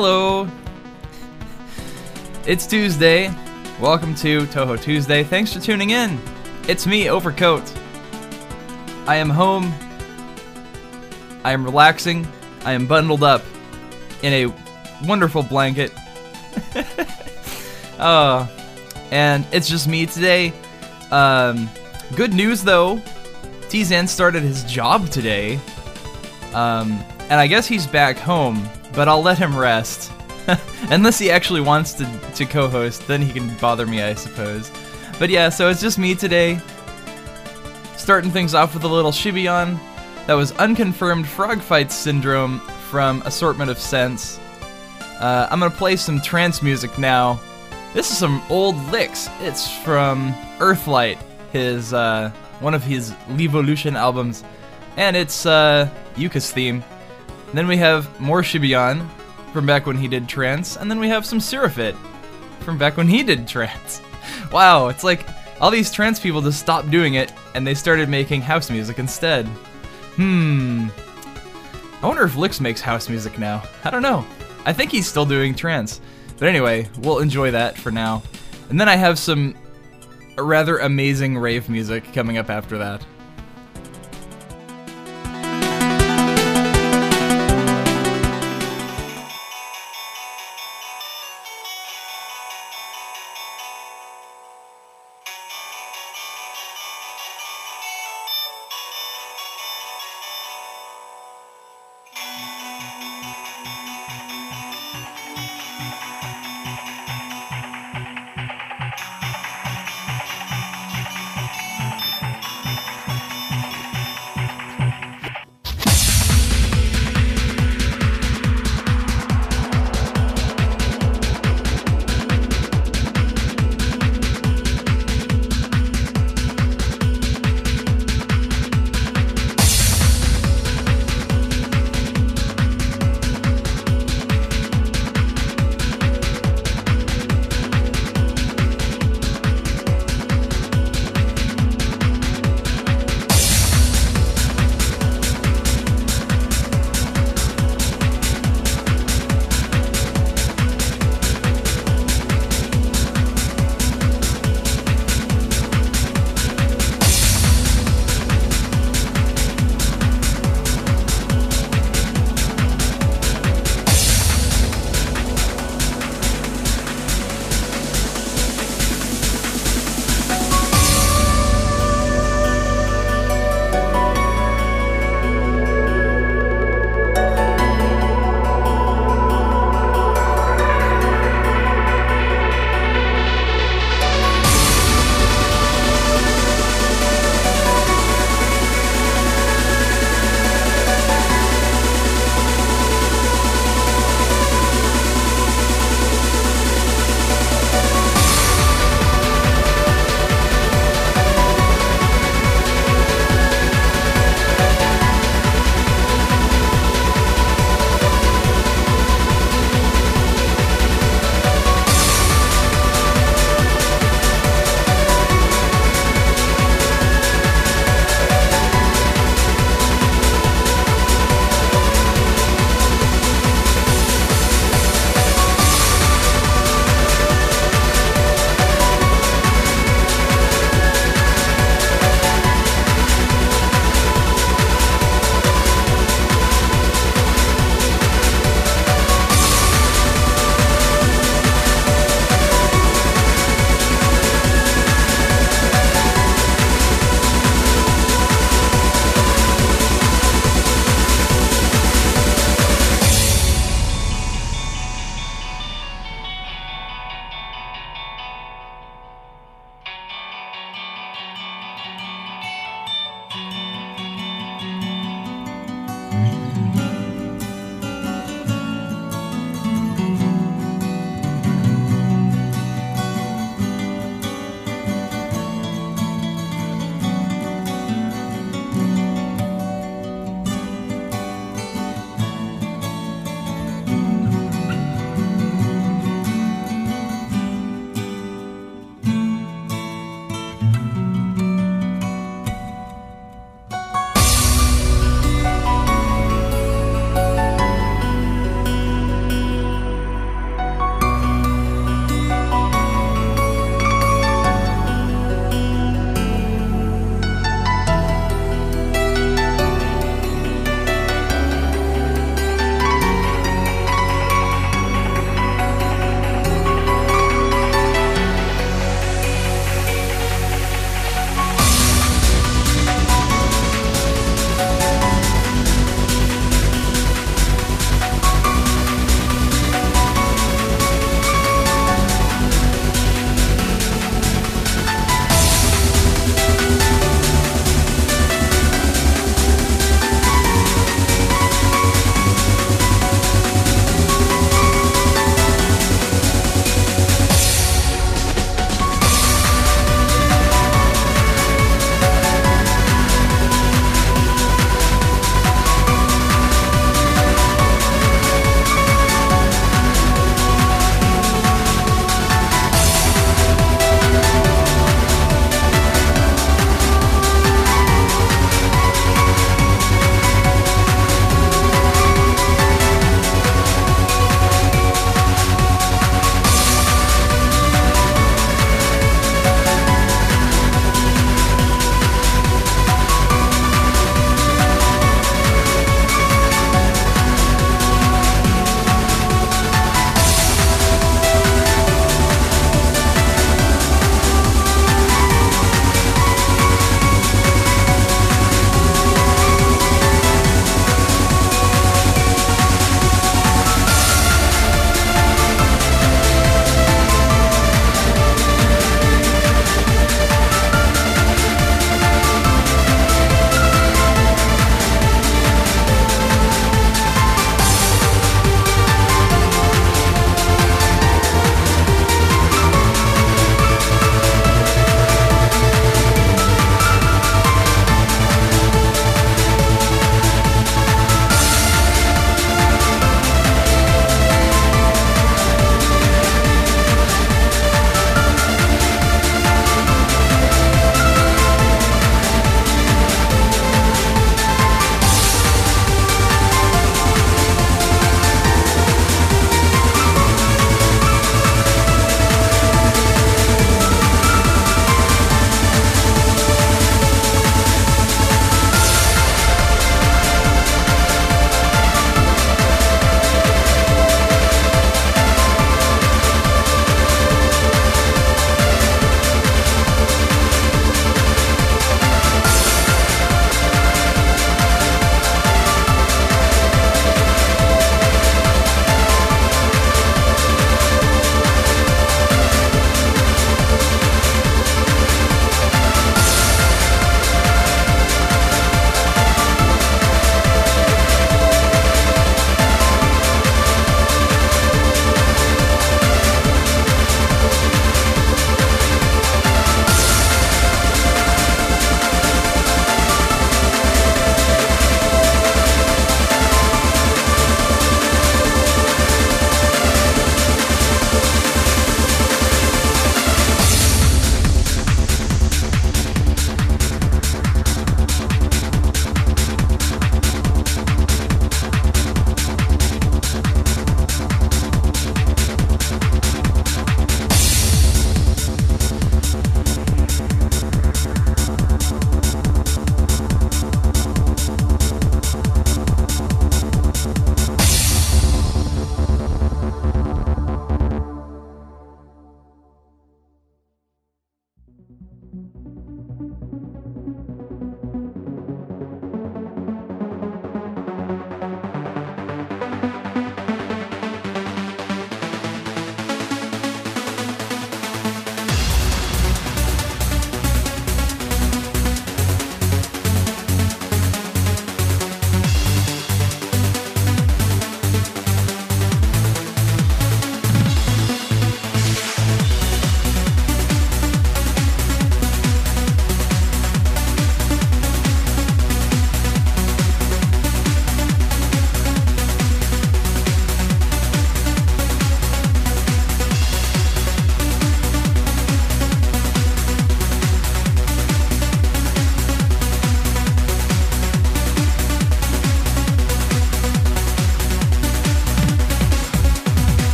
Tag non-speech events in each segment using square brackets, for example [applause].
Hello! It's Tuesday. Welcome to Touhou Tuesday. Thanks for tuning in. It's me, Overcoat. I am home. I am relaxing. I am bundled up in a wonderful blanket. [laughs] uh, and it's just me today. Um, good news though, Tizan started his job today. Um, and I guess he's back home, but I'll let him rest. [laughs] Unless he actually wants to, to co host, then he can bother me, I suppose. But yeah, so it's just me today. Starting things off with a little Shibayan. That was unconfirmed frog fight syndrome from Assortment of Sense. Uh, I'm gonna play some trance music now. This is some old Lix. It's from Earthlight, his uh, one of his Levolution albums, and it's uh, Yuka's theme. Then we have more Shibayan from back when he did trance, and then we have some Syrufit from back when he did trance. [laughs] Wow, it's like all these trance people just stopped doing it and they started making house music instead. Hmm. I wonder if Lix makes house music now. I don't know. I think he's still doing trance. But anyway, we'll enjoy that for now. And then I have some rather amazing rave music coming up after that.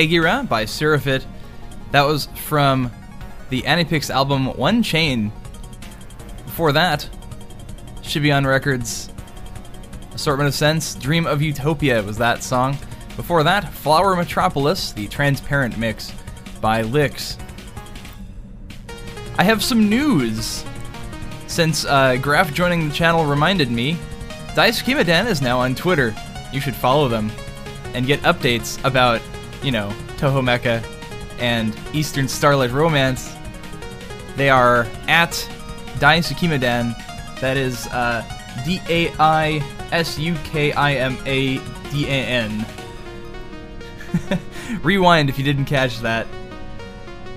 Hegira by Syrufit. That was from the Anipix album One Chain. Before that, should be on records. Assortment of Sense, Dream of Utopia was that song. Before that, Flower Metropolis, the Transparent Mix by Lix. I have some news. Since uh, Graf joining the channel reminded me, Daisukimadan is now on Twitter. You should follow them and get updates about, you know, Touhou Mecha and Eastern Starlight Romance. They are at Daisukimadan. That is uh, D A I S U K I M A D A N. [laughs] Rewind if you didn't catch that.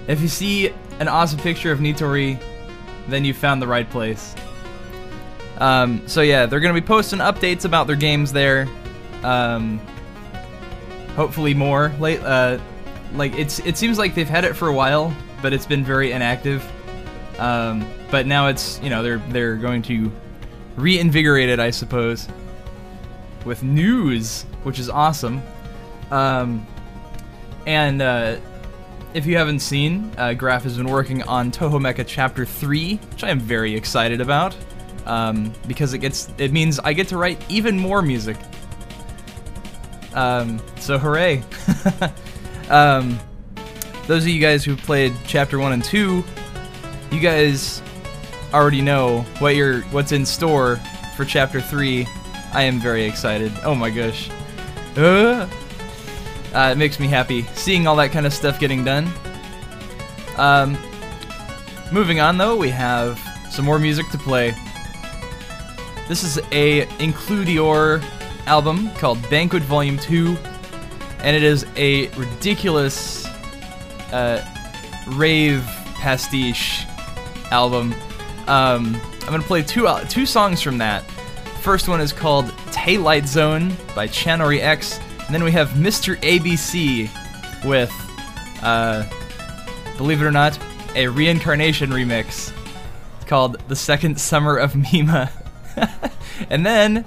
If you see an awesome picture of Nitori, then you found the right place. Um, so yeah, they're gonna be posting updates about their games there. Um, hopefully more late. Uh, like it's it seems like they've had it for a while, but it's been very inactive. Um, but now it's you know they're they're going to reinvigorate it, I suppose, with news, which is awesome. Um, and uh, if you haven't seen, uh, Graf has been working on Touhou Mecha Chapter 3, which I am very excited about. Um, because it gets it means I get to write even more music. Um, so hooray! [laughs] um, those of you guys who played Chapter One and Two, you guys already know what you're what's in store for Chapter Three. I am very excited. Oh my gosh! Uh, it makes me happy seeing all that kind of stuff getting done. Um, moving on though, we have some more music to play. This is a Includior album called Banquet Volume 2, and it is a ridiculous uh, rave pastiche album. Um, I'm gonna play two uh, two songs from that. First one is called Tewilight Zone by CHANNORI X, and then we have Mr. ABC with, uh, believe it or not, a reincarnation remix called The Second Summer of Mima. [laughs] and then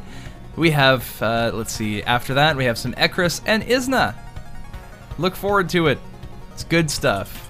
we have, uh, let's see, after that we have some Ecriss and izna. Look forward to it. It's good stuff.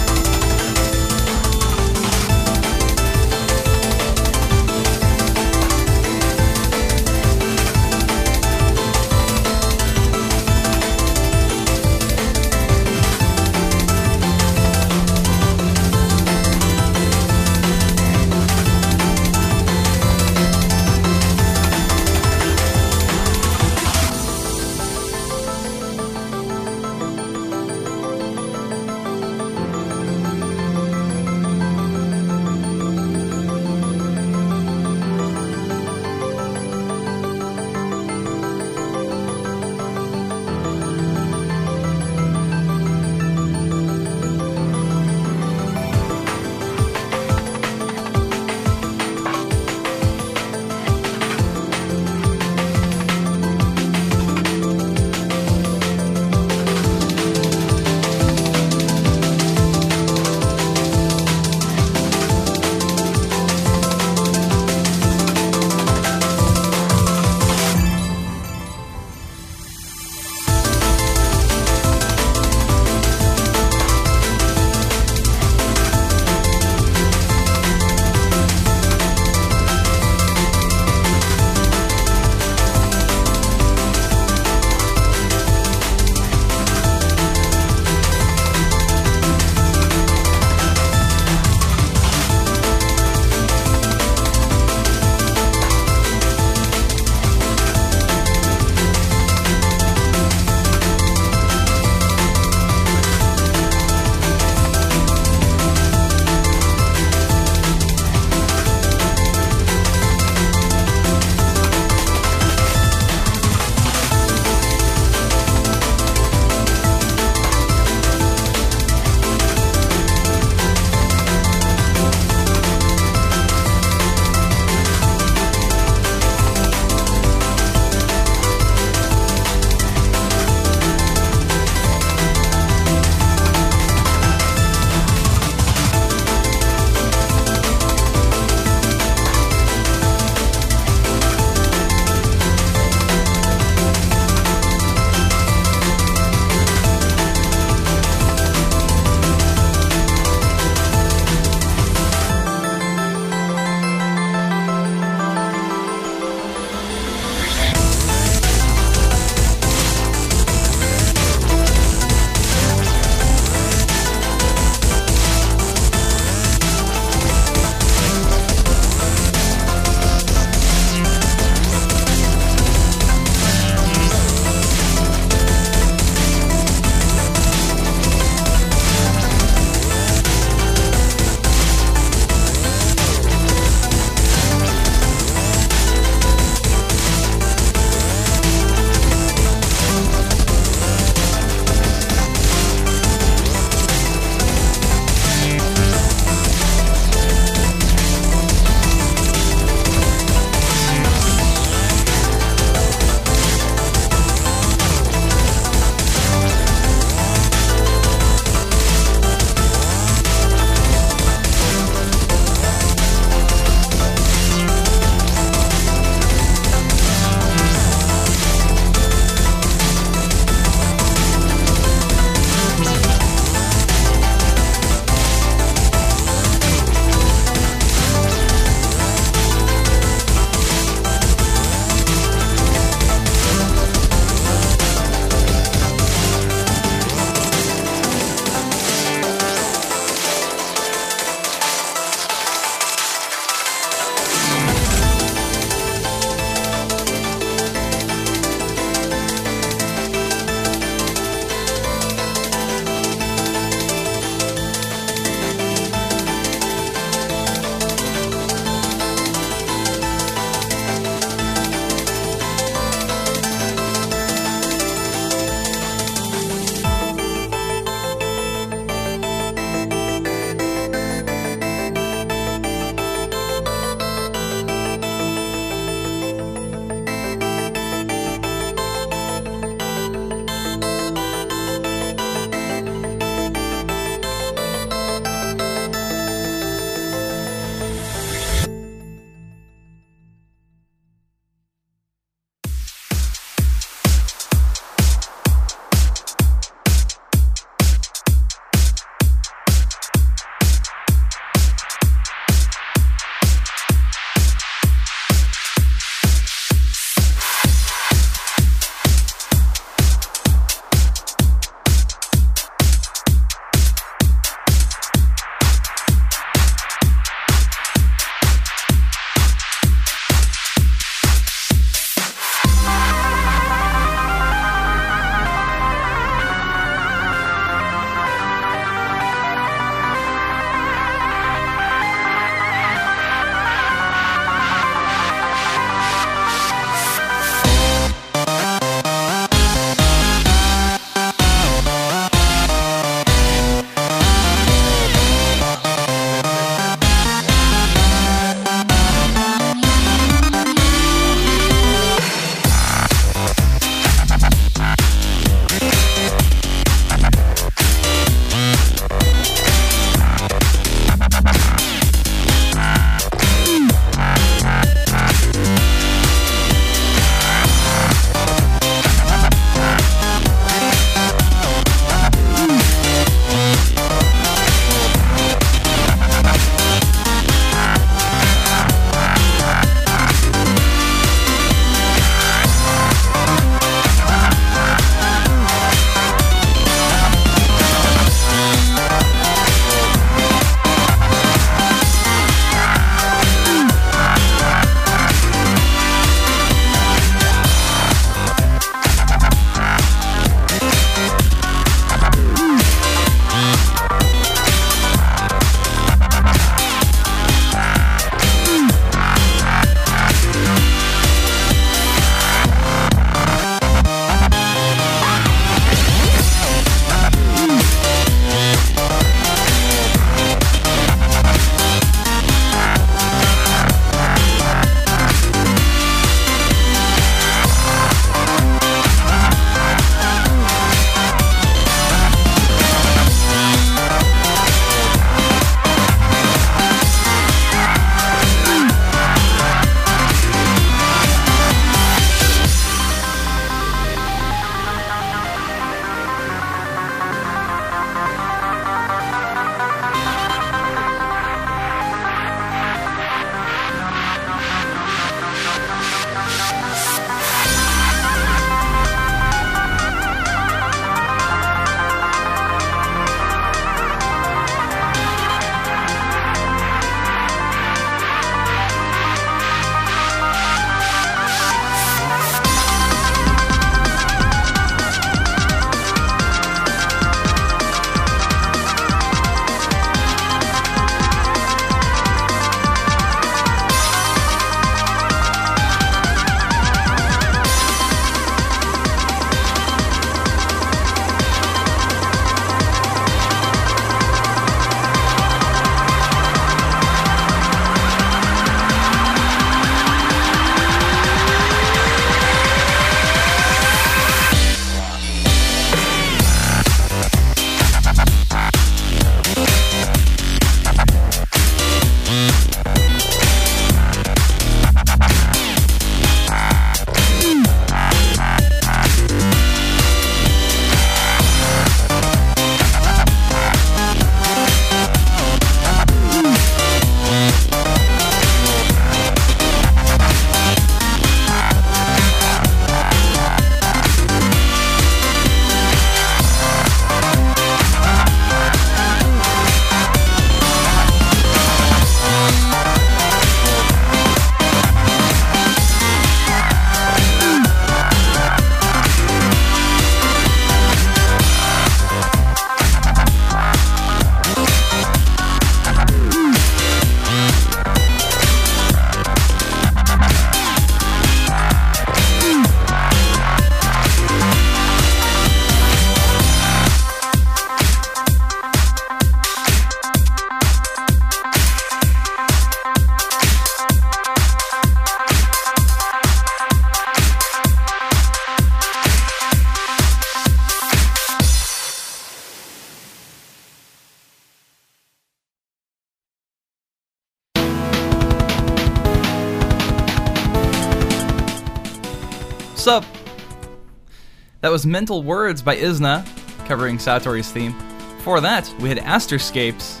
Was Mental Words by izna, covering Satori's theme. Before that, we had Asterscapes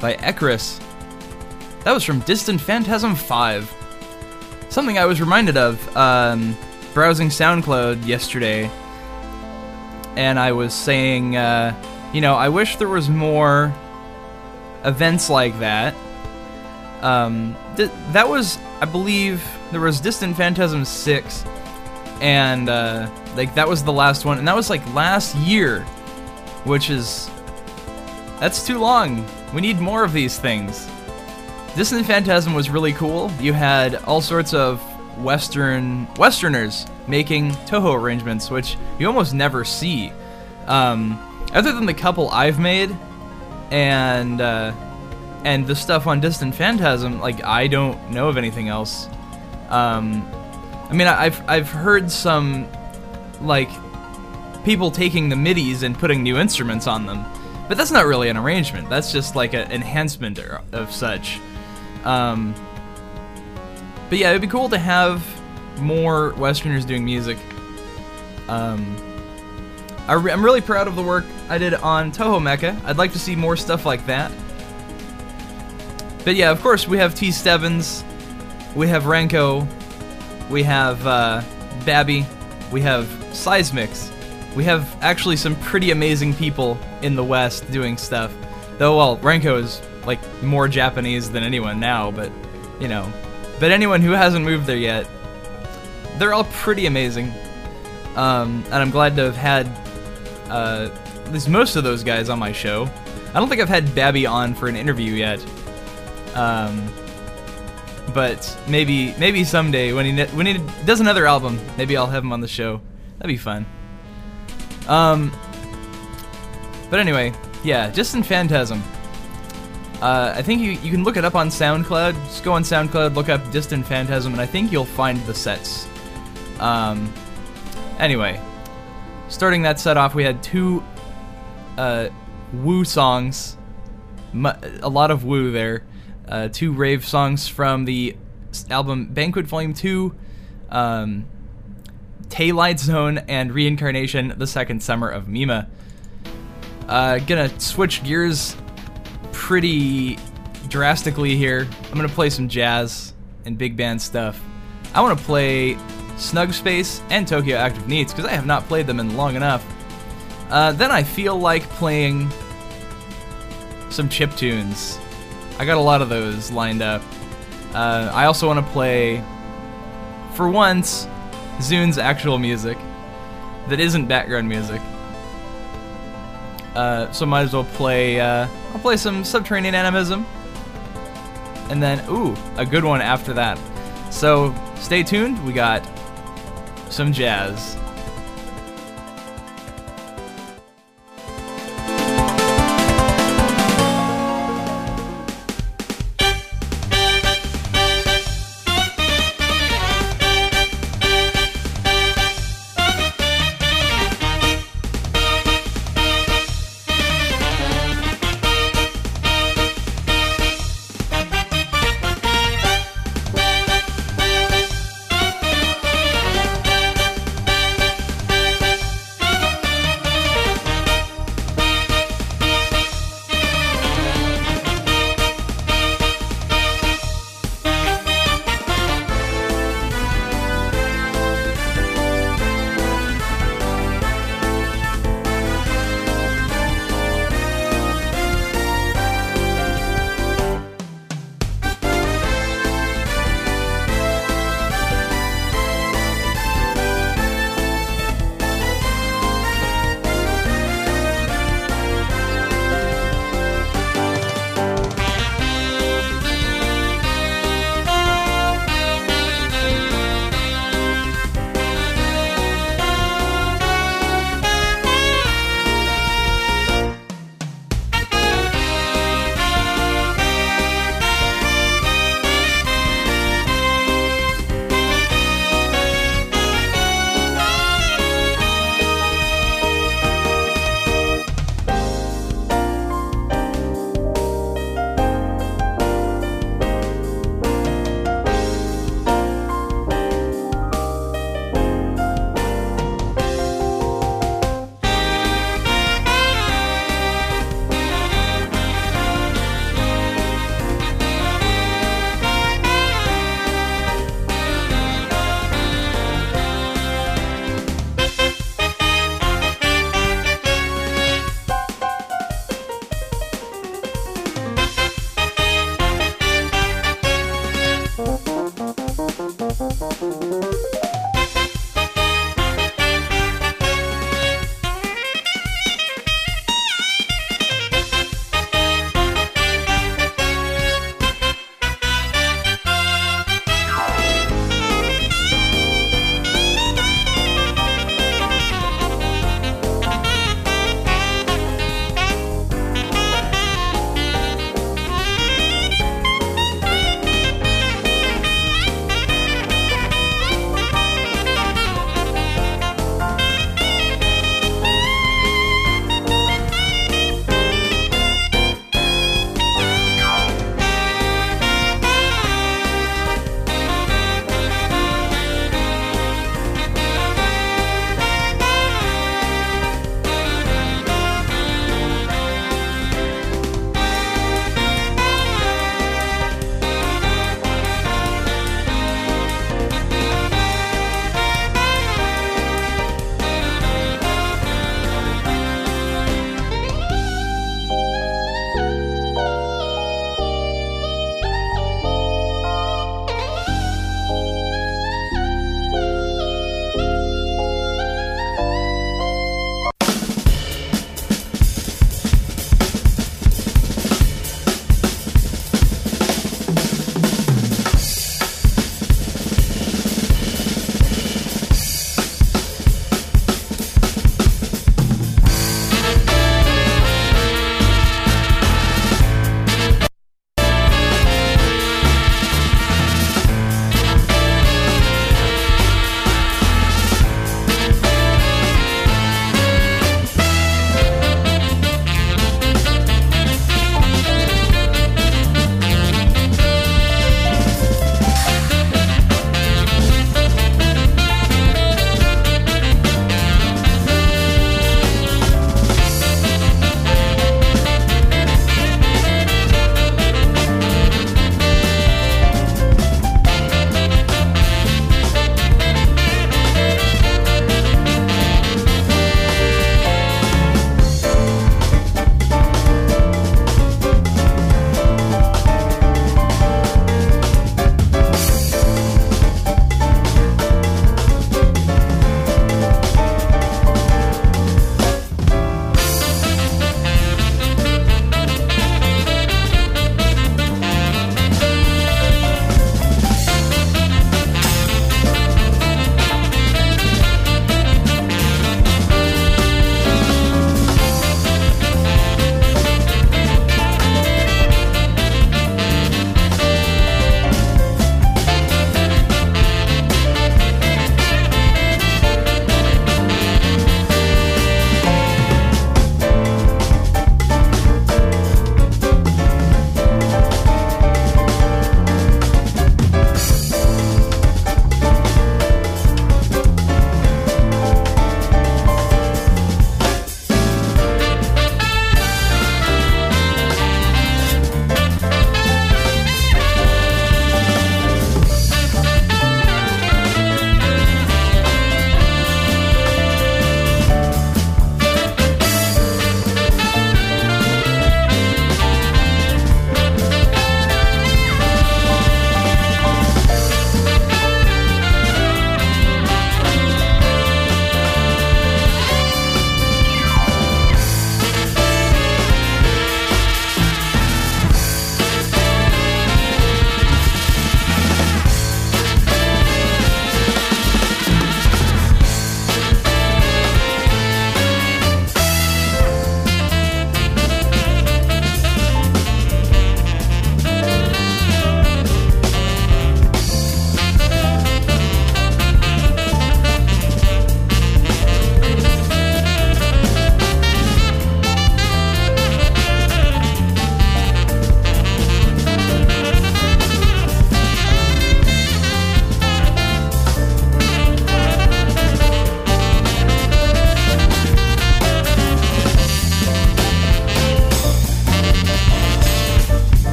by Ecriss. That was from Distant Phantasm 5. Something I was reminded of um, browsing SoundCloud yesterday, and I was saying, uh, you know, I wish there was more events like that. Um, th- that was, I believe, there was Distant Phantasm 6, and uh, like that was the last one, and that was like last year, which is that's too long. We need more of these things. Distant Phantasm was really cool. You had all sorts of Western Westerners making Touhou arrangements, which you almost never see. Um, other than the couple I've made, and uh, and the stuff on Distant Phantasm, like I don't know of anything else. Um, I mean, I've I've heard some like people taking the midis and putting new instruments on them, but that's not really an arrangement. That's just like an enhancement of such. Um, but yeah, it'd be cool to have more Westerners doing music. Um, I am really proud of the work I did on Touhou Mecha. I'd like to see more stuff like that. But yeah, of course, we have T. Stebbins, we have Renko, we have uh, Babby, we have Seismix. We have actually some pretty amazing people in the West doing stuff. Though, well, Renko is like more Japanese than anyone now, but you know. But anyone who hasn't moved there yet, they're all pretty amazing. Um, and I'm glad to have had uh, at least most of those guys on my show. I don't think I've had Babby on for an interview yet. Um, but maybe maybe someday when he when he does another album, maybe I'll have him on the show. That'd be fun. Um, but anyway, yeah, Distant Phantasm. Uh, I think you, you can look it up on SoundCloud. Just go on SoundCloud, look up Distant Phantasm, and I think you'll find the sets. Um, anyway, starting that set off, we had two uh, Woo songs. A lot of Woo there. Uh, two rave songs from the album Banquet Volume 2, um, Tewilight Zone, and Reincarnation, The Second Summer of Mima. Uh, gonna switch gears pretty drastically here. I'm gonna play some jazz and big band stuff. I wanna play Snug Space and Tokyo Active NEETs because I have not played them in long enough. Uh, then I feel like playing some chip tunes. I got a lot of those lined up. Uh, I also want to play, for once, ZUN's actual music that isn't background music. Uh, so might as well play. Uh, I'll play some Subterranean Animism, and then ooh, a good one after that. So stay tuned. We got some jazz.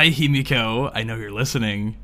Hi, Himiko. I know you're listening.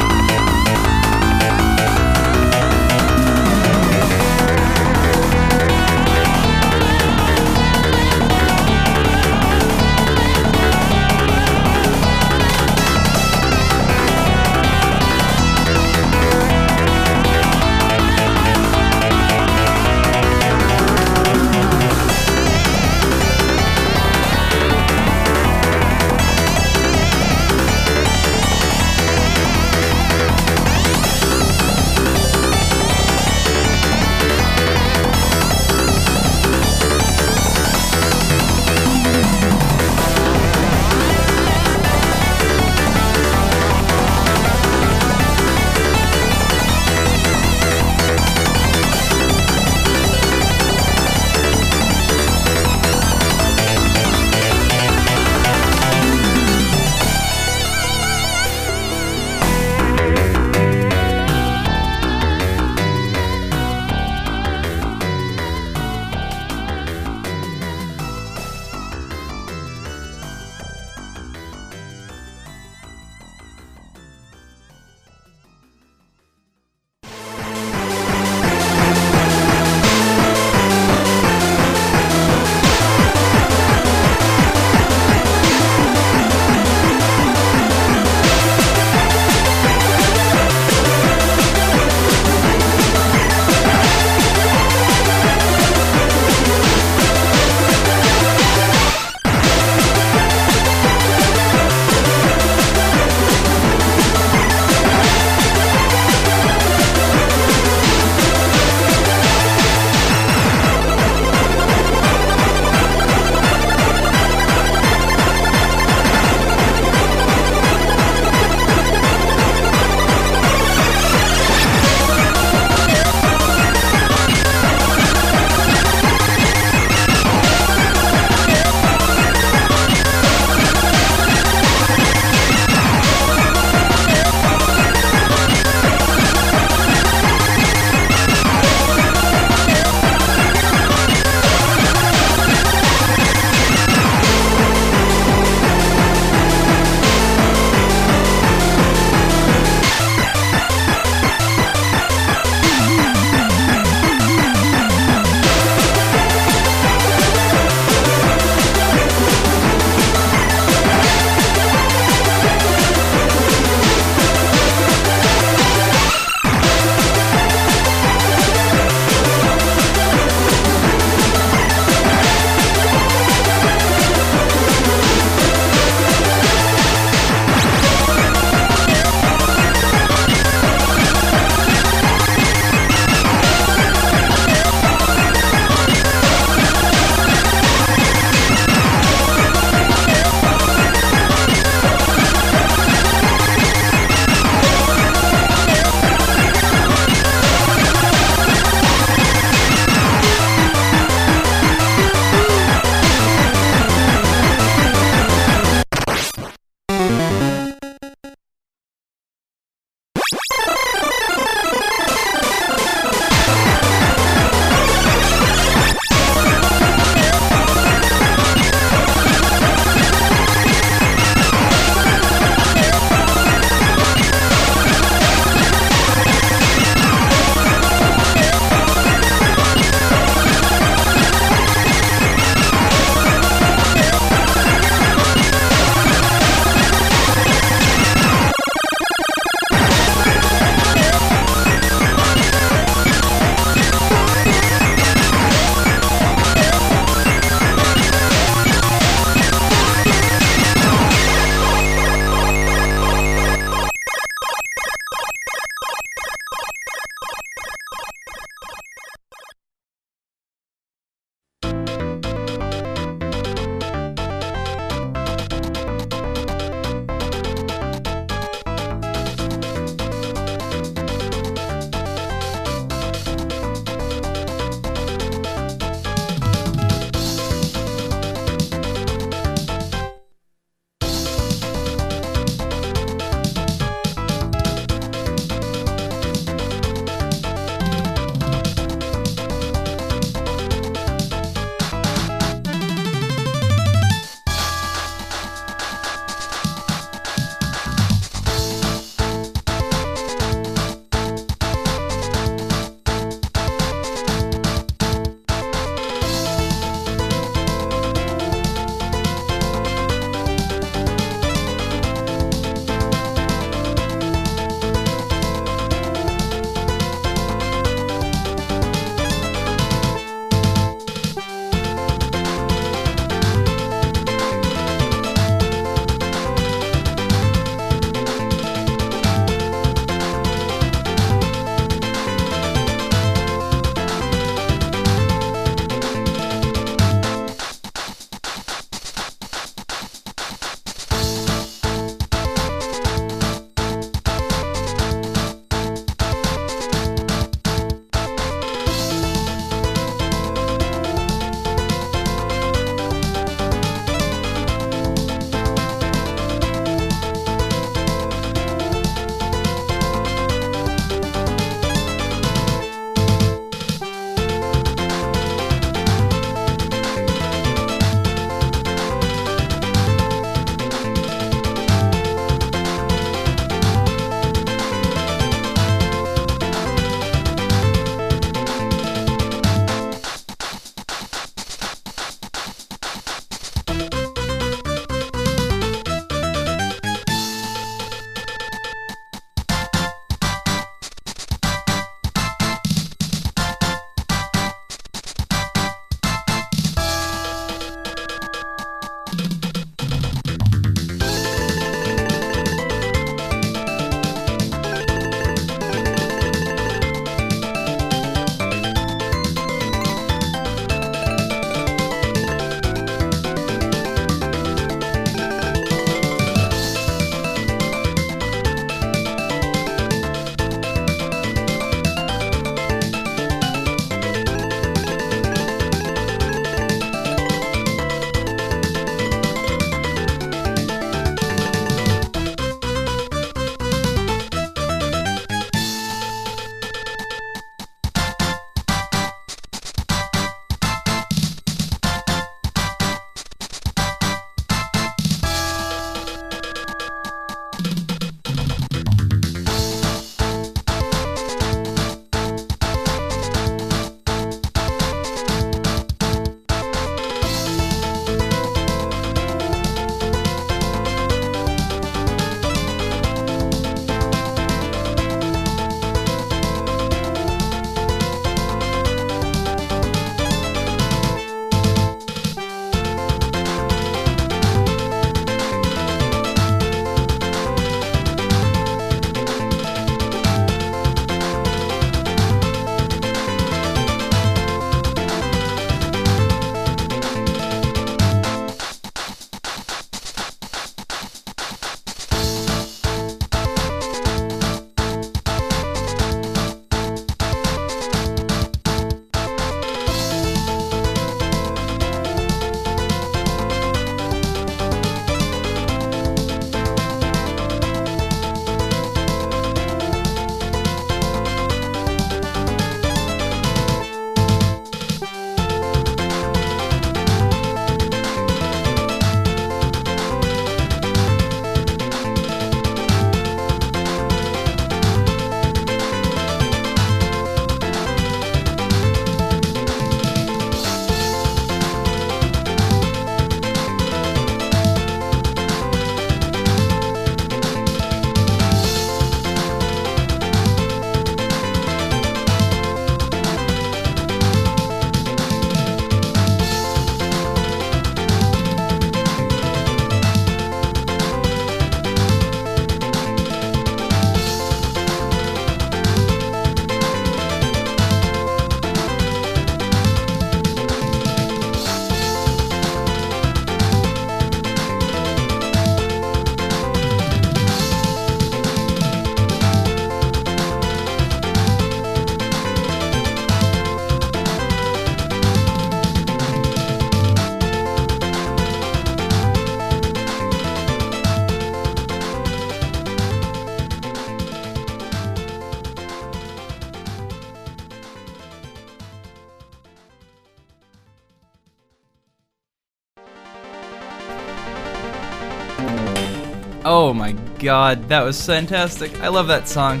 Oh my god, that was fantastic. I love that song.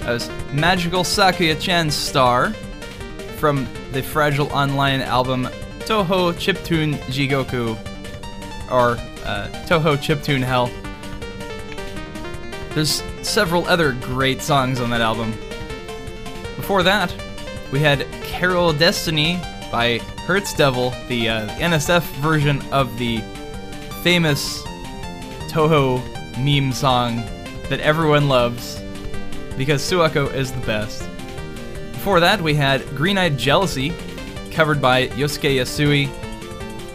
That was Magical Sakuya Chan's Star from the Fragile Online album Touhou Chiptune Jigoku, or uh, Touhou Chiptune Hell. There's several other great songs on that album. Before that, we had Carol Destiny by Hertz Devil, the uh, NSF version of the famous Touhou meme song that everyone loves because Suwako is the best. Before that, we had Green Eyed Jealousy, covered by Yosuke Yasui.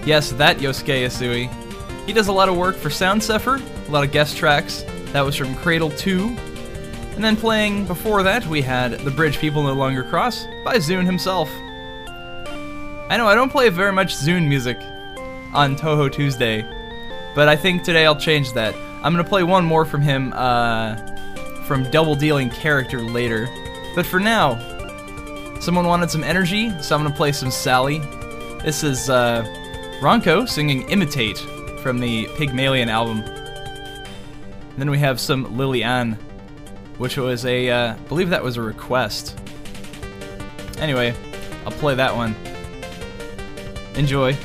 Yes, that Yosuke Yasui. He does a lot of work for Sound Suffer, a lot of guest tracks. That was from Cradle 2. And then playing before that, we had The Bridge People No Longer Cross by ZUN himself. I know I don't play very much ZUN music on Touhou Tuesday, but I think today I'll change that. I'm gonna play one more from him, uh, from Double Dealing Character later. But for now, someone wanted some energy, so I'm gonna play some Sally. This is uh, Ranko singing Imitate from the Pygmalion album. And then we have some Lily Ann, which was a, uh, I believe that was a request. Anyway, I'll play that one. Enjoy.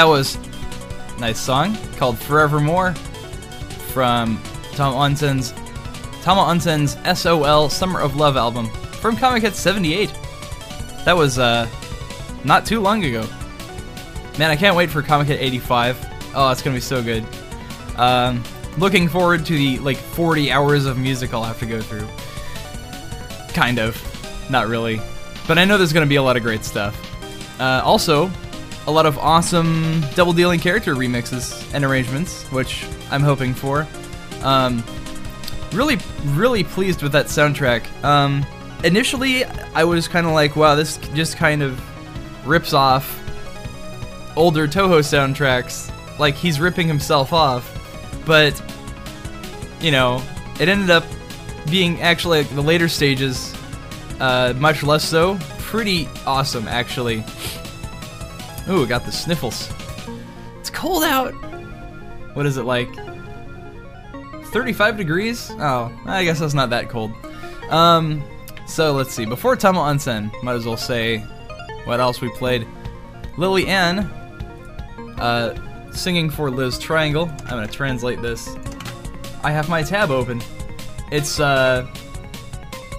That was nice song called Forevermore from Tom Unsen's Tama Onsen's SOL Summer of Love album from Comiket 78. That was uh not too long ago. Man, I can't wait for Comiket 85. Oh, it's gonna be so good. Um, looking forward to the like 40 hours of music I'll have to go through. Kind of, not really, but I know there's gonna be a lot of great stuff. Uh, also, a lot of awesome double dealing character remixes and arrangements, which I'm hoping for. Um, really, really pleased with that soundtrack. Um, initially, I was kind of like, wow, this just kind of rips off older Touhou soundtracks. Like, he's ripping himself off. But, you know, it ended up being actually like, the later stages, uh, much less so. Pretty awesome, actually. Ooh, got the sniffles. It's cold out. What is it like? 35 degrees? Oh, I guess that's not that cold. Um, so let's see. Before Tama Onsen, might as well say what else we played. Lily Ann, uh, singing for Liz Triangle. I'm gonna translate this. I have my tab open. It's, uh,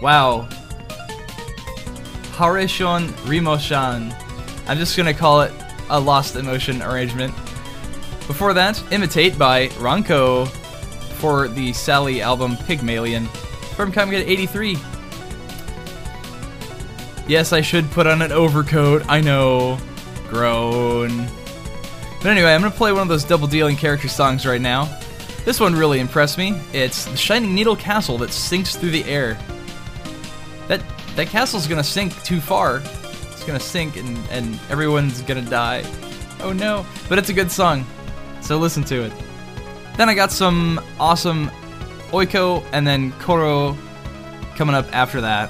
wow. Harishon Rimoshan. I'm just gonna call it a Lost Emotion arrangement. Before that, Imitate by Ranko for the Sally album Pygmalion from Comic 83. Yes, I should put on an overcoat. I know. Groan. But anyway, I'm gonna play one of those double dealing character songs right now. This one really impressed me. It's the Shining Needle Castle that sinks through the air. That that castle's gonna sink too far. It's gonna sink and, and everyone's gonna die. Oh no. But it's a good song. So listen to it. Then I got some awesome Oiko and then Koro coming up after that.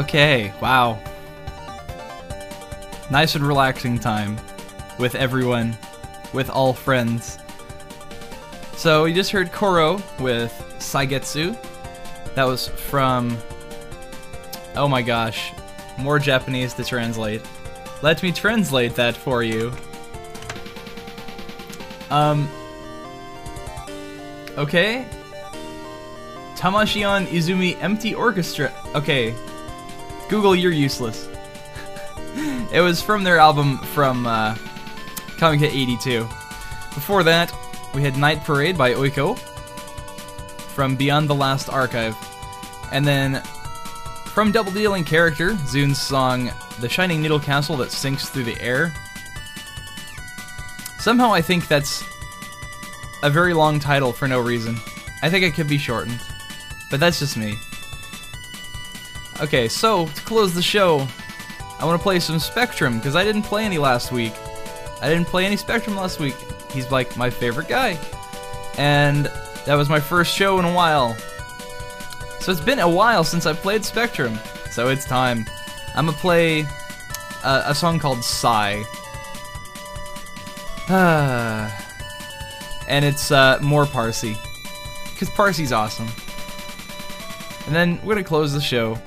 Okay. Wow. Nice and relaxing time with everyone, with all friends. So you just heard Koro with Saigetsu. That was from. Oh my gosh. More Japanese to translate. Let me translate that for you. Um. Okay. Tamashion Izumi Empty Orchestra. Okay. Google, you're useless. [laughs] it was from their album from uh, Comiket 82. Before that, we had Night Parade by Oiko from Beyond the Last Archive. And then from Double Dealing Character, ZUN's song The Shining Needle Castle That Sinks Through the Air. Somehow I think that's a very long title for no reason. I think it could be shortened. But that's just me. Okay, so to close the show, I want to play some Spectrum because I didn't play any last week. I didn't play any Spectrum last week. He's like my favorite guy. And that was my first show in a while. So it's been a while since I played Spectrum. So it's time. I'm gonna play a, a song called Sigh. [sighs] and it's uh, more Parsi. Because Parsi's awesome. And then we're gonna close the show.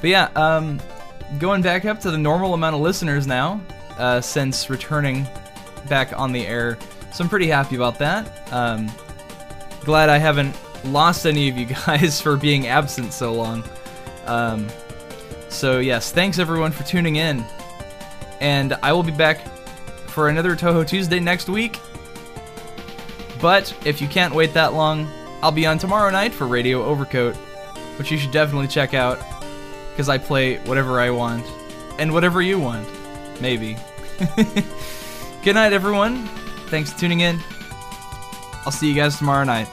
But yeah, um, going back up to the normal amount of listeners now, uh, since returning back on the air. So I'm pretty happy about that. Um, glad I haven't lost any of you [laughs] guys for being absent so long. Um, so yes, thanks everyone for tuning in. And I will be back for another Touhou Tuesday next week. But if you can't wait that long, I'll be on tomorrow night for Radio Overcoat, which you should definitely check out because I play whatever I want and whatever you want. Maybe. [laughs] Good night, everyone. Thanks for tuning in. I'll see you guys tomorrow night.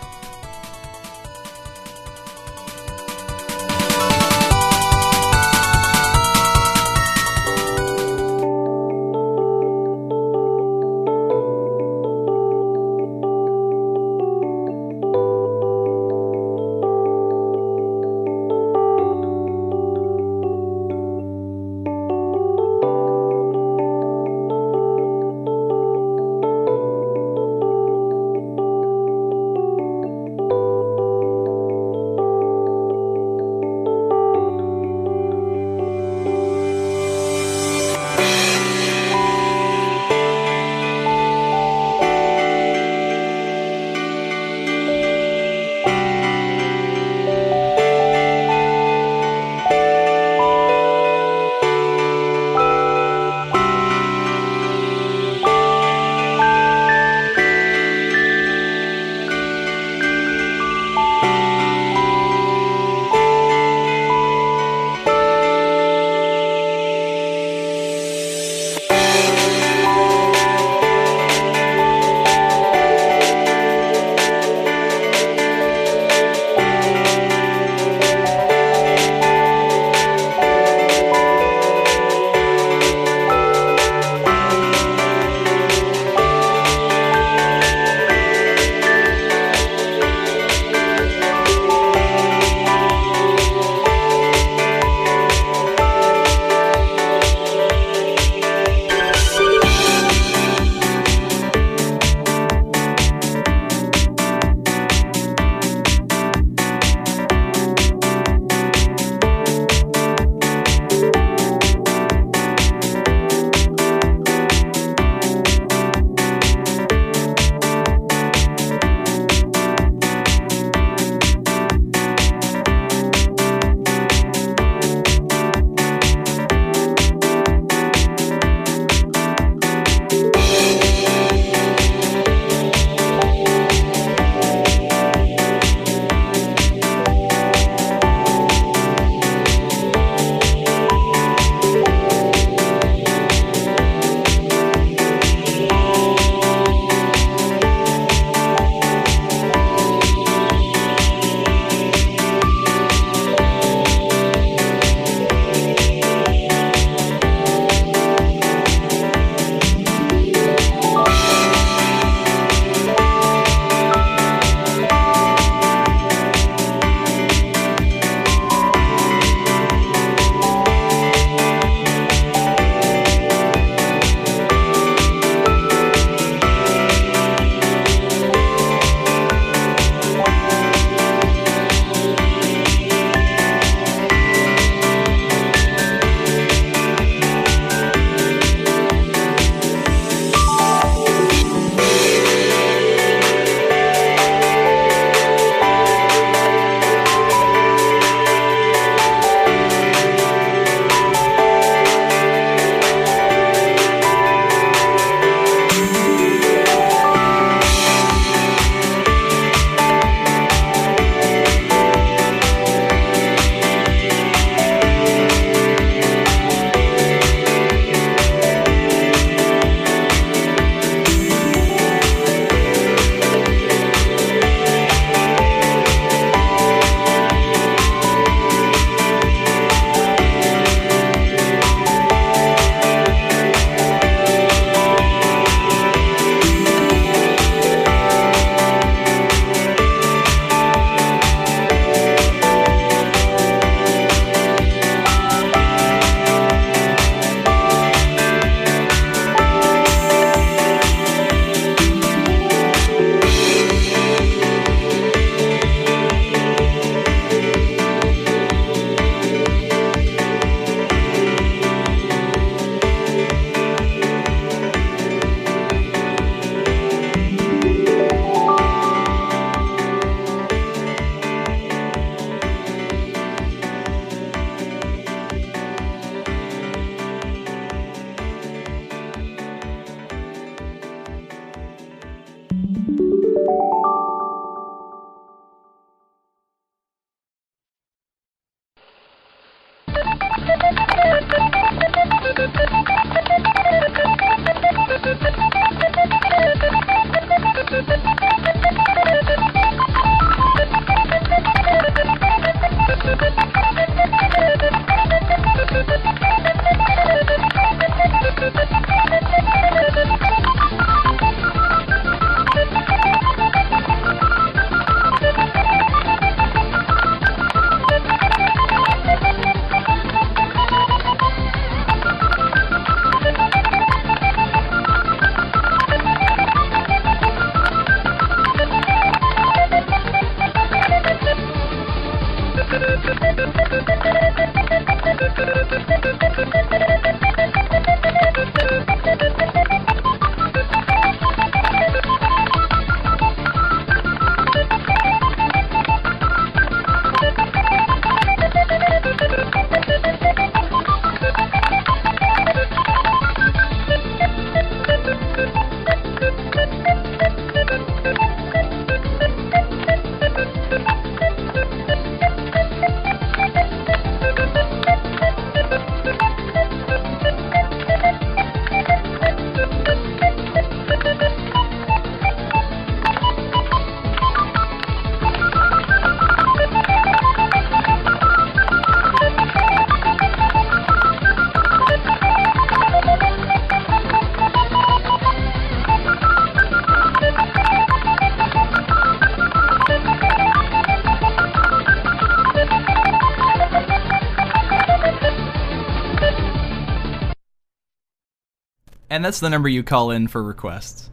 That's the number you call in for requests.